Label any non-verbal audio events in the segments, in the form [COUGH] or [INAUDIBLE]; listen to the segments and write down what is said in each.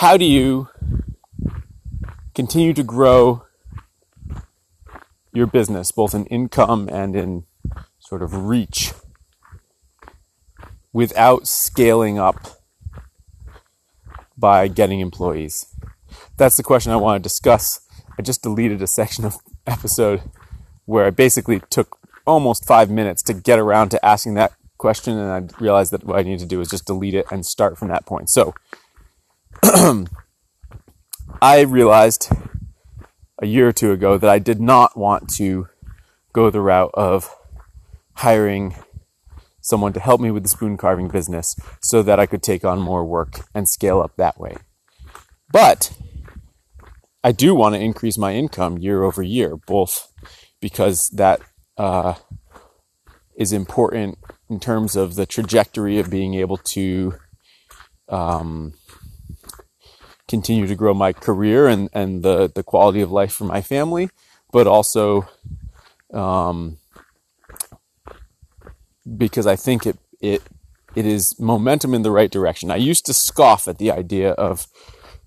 how do you continue to grow your business, both in income and in sort of reach, without scaling up by getting employees? That's the question I want to discuss. I just deleted a section of [LAUGHS] episode where I basically took almost five minutes to get around to asking that question, and I realized that what I need to do is just delete it and start from that point. So, [CLEARS THROAT] I realized a year or two ago that I did not want to go the route of hiring someone to help me with the spoon carving business so that I could take on more work and scale up that way. But I do want to increase my income year over year, both because that uh, is important in terms of the trajectory of being able to um, continue to grow my career and, and the, the quality of life for my family, but also um, because I think it, it, it is momentum in the right direction. I used to scoff at the idea of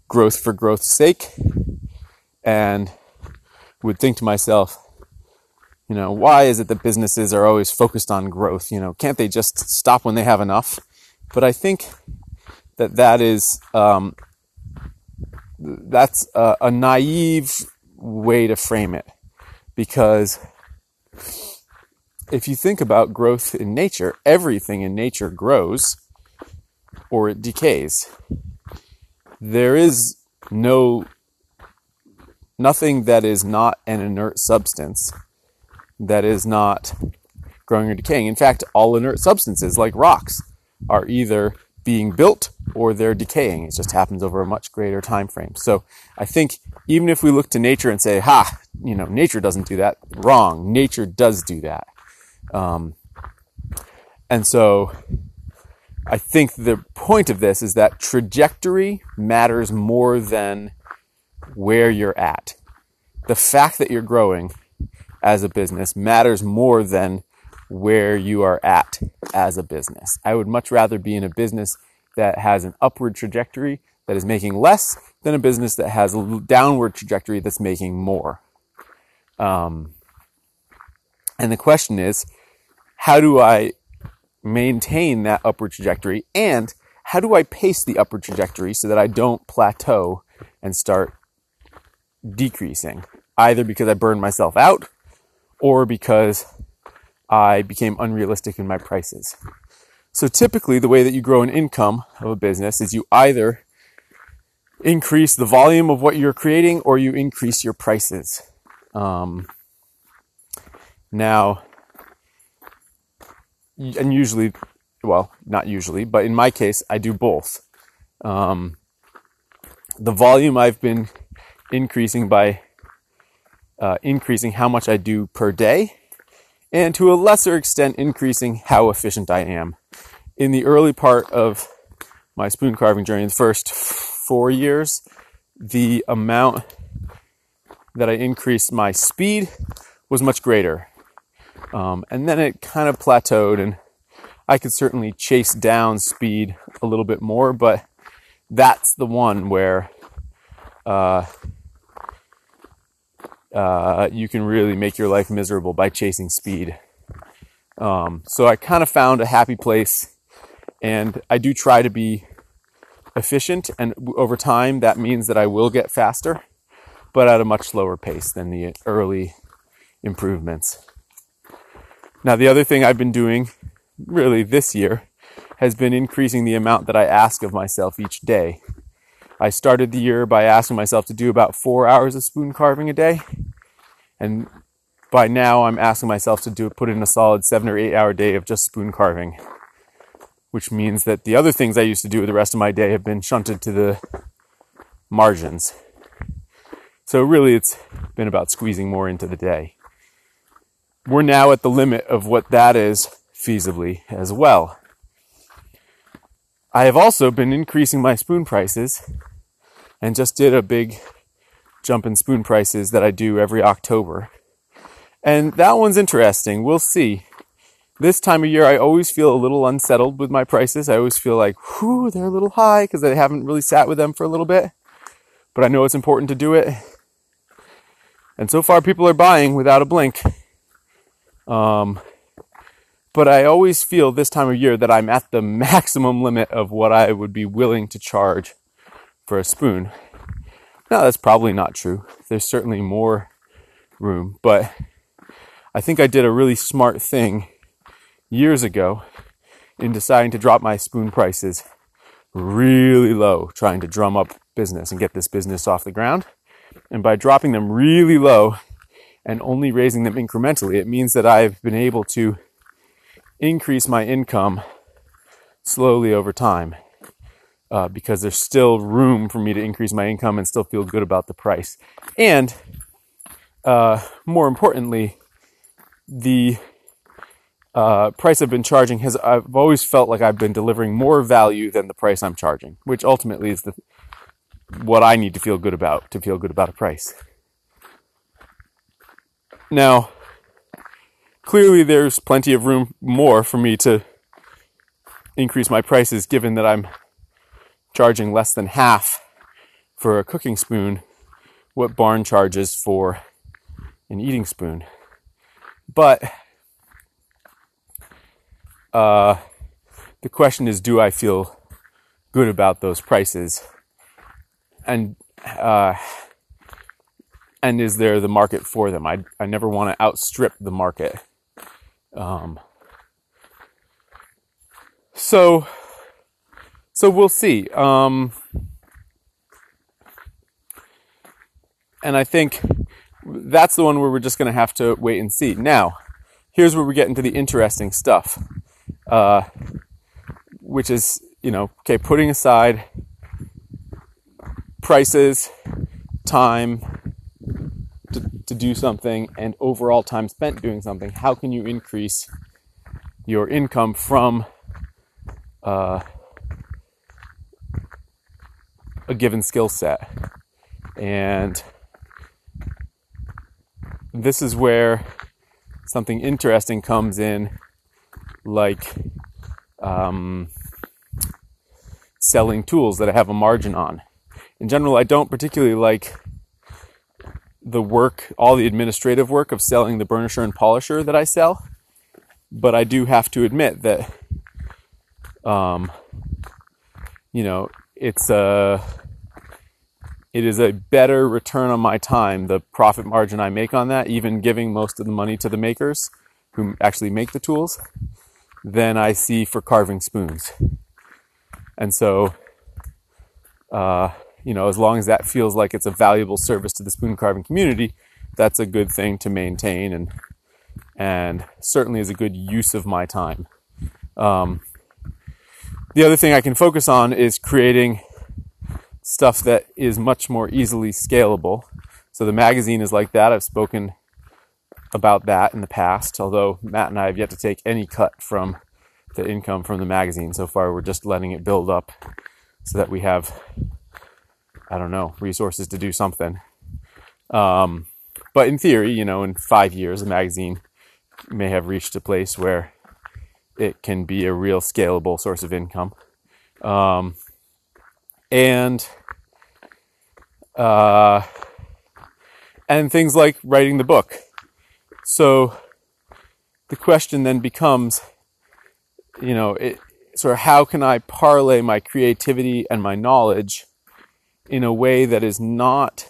growth for growth's sake and would think to myself, you know, why is it that businesses are always focused on growth? You know, can't they just stop when they have enough? But I think that that is um, that's a, a naive way to frame it because if you think about growth in nature, everything in nature grows or it decays. There is no nothing that is not an inert substance that is not growing or decaying. In fact, all inert substances, like rocks, are either being built or they're decaying. It just happens over a much greater time frame. So I think even if we look to nature and say, ha, you know, nature doesn't do that, wrong. Nature does do that. Um, and so I think the point of this is that trajectory matters more than where you're at. The fact that you're growing as a business matters more than where you are at as a business. I would much rather be in a business that has an upward trajectory that is making less than a business that has a downward trajectory that's making more. Um, and the question is, how do I maintain that upward trajectory and how do I pace the upward trajectory so that I don't plateau and start decreasing? Either because I burn myself out or because I became unrealistic in my prices. So typically, the way that you grow an income of a business is you either increase the volume of what you're creating or you increase your prices. Um, now, and usually, well, not usually, but in my case, I do both. Um, the volume I've been increasing by uh, increasing how much I do per day, and to a lesser extent, increasing how efficient I am. In the early part of my spoon carving journey, the first four years, the amount that I increased my speed was much greater. Um, and then it kind of plateaued, and I could certainly chase down speed a little bit more, but that's the one where uh, uh, you can really make your life miserable by chasing speed. Um, so I kind of found a happy place, and I do try to be efficient, and over time that means that I will get faster, but at a much slower pace than the early improvements. Now, the other thing I've been doing really this year has been increasing the amount that I ask of myself each day. I started the year by asking myself to do about four hours of spoon carving a day. And by now, I'm asking myself to do put in a solid seven or eight hour day of just spoon carving, which means that the other things I used to do the rest of my day have been shunted to the margins. So really, it's been about squeezing more into the day. We're now at the limit of what that is feasibly as well. I have also been increasing my spoon prices and just did a big jump in spoon prices that I do every October. And that one's interesting. We'll see. this time of year, I always feel a little unsettled with my prices. I always feel like, whew, they're a little high because I haven't really sat with them for a little bit. But I know it's important to do it. And so far, people are buying without a blink. Um, but I always feel this time of year that I'm at the [LAUGHS] maximum limit of what I would be willing to charge for a spoon. Now, that's probably not true. There's certainly more room, but I think I did a really smart thing years ago in deciding to drop my spoon prices really low, trying to drum up business and get this business off the ground. And by dropping them really low and only raising them incrementally, it means that I've been able to increase my income slowly over time uh, because there's still room for me to increase my income and still feel good about the price. And uh, more importantly, the uh, price I've been charging has I've always felt like I've been delivering more value than the price I'm charging, which ultimately is the what I need to feel good about to feel good about a price. Now, clearly there's plenty of room more for me to increase my prices given that I'm charging less than half for a cooking spoon what Barn charges for an eating spoon. But uh, the question is, do I feel good about those prices? And uh, and is there the market for them? I I never want to outstrip the market. Um, so so we'll see. Um, and I think that's the one where we're just going to have to wait and see. Now, here's where we get into the interesting stuff uh, which is, you know, okay, putting aside prices, time to, to do something, and overall time spent doing something, how can you increase your income from uh, a given skill set? And this is where something interesting comes in like um, selling tools that I have a margin on. In general, I don't particularly like the work, all the administrative work of selling the burnisher and polisher that I sell, but I do have to admit that, um, you know, it's a it is a better return on my time, the profit margin I make on that, even giving most of the money to the makers who actually make the tools, than I see for carving spoons. And so, uh, you know, as long as that feels like it's a valuable service to the spoon carving community, that's a good thing to maintain and and certainly is a good use of my time. Um, the other thing I can focus on is creating stuff that is much more easily scalable. So the magazine is like that. I've spoken about that in the past, although Matt and I have yet to take any cut from the income from the magazine. So far, we're just letting it build up so that we have, I don't know, resources to do something. Um, but in theory, you know, in five years, the magazine may have reached a place where it can be a real scalable source of income. Um, and uh, and things like writing the book. So the question then becomes, you know, it, sort of how can I parlay my creativity and my knowledge in a way that is not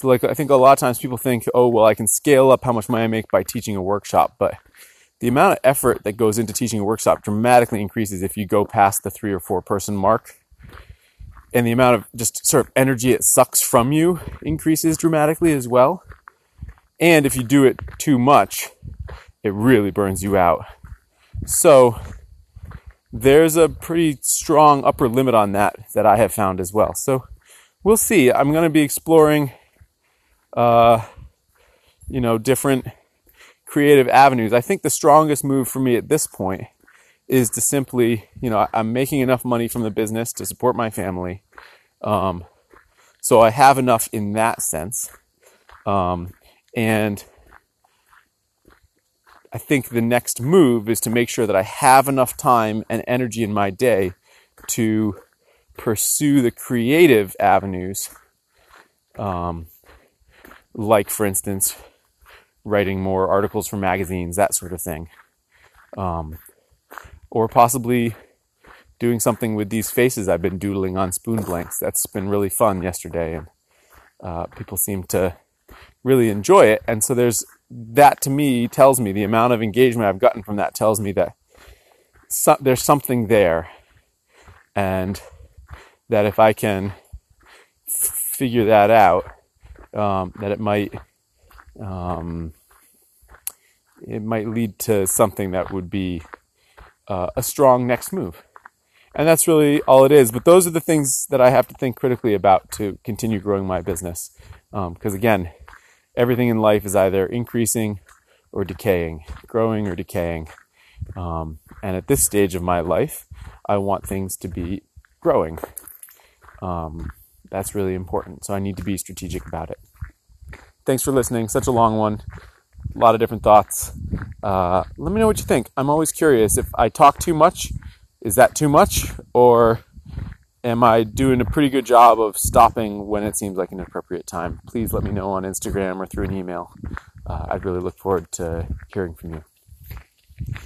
so like I think a lot of times people think, oh well, I can scale up how much money I make by teaching a workshop, but the amount of effort that goes into teaching a workshop dramatically increases if you go past the three or four person mark. And the amount of just sort of energy it sucks from you increases dramatically as well. And if you do it too much, it really burns you out. So there's a pretty strong upper limit on that that I have found as well. So we'll see. I'm going to be exploring, uh, you know, different creative avenues. I think the strongest move for me at this point is to simply, you know, I'm making enough money from the business to support my family. Um, so I have enough in that sense. Um, and I think the next move is to make sure that I have enough time and energy in my day to pursue the creative avenues, um, like, for instance, writing more articles for magazines, that sort of thing. Um, or possibly doing something with these faces I've been doodling on spoon blanks. That's been really fun yesterday, and uh, people seem to really enjoy it. And so there's that to me tells me the amount of engagement I've gotten from that tells me that so, there's something there, and that if I can figure that out, um, that it might um, it might lead to something that would be uh, a strong next move. And that's really all it is. But those are the things that I have to think critically about to continue growing my business. Because um, again, everything in life is either increasing or decaying, growing or decaying. Um, and at this stage of my life, I want things to be growing. Um, that's really important. So I need to be strategic about it. Thanks for listening. Such a long one. A lot of different thoughts. Uh, let me know what you think. I'm always curious. If I talk too much, is that too much? Or am I doing a pretty good job of stopping when it seems like an appropriate time? Please let me know on Instagram or through an email. Uh, I'd really look forward to hearing from you.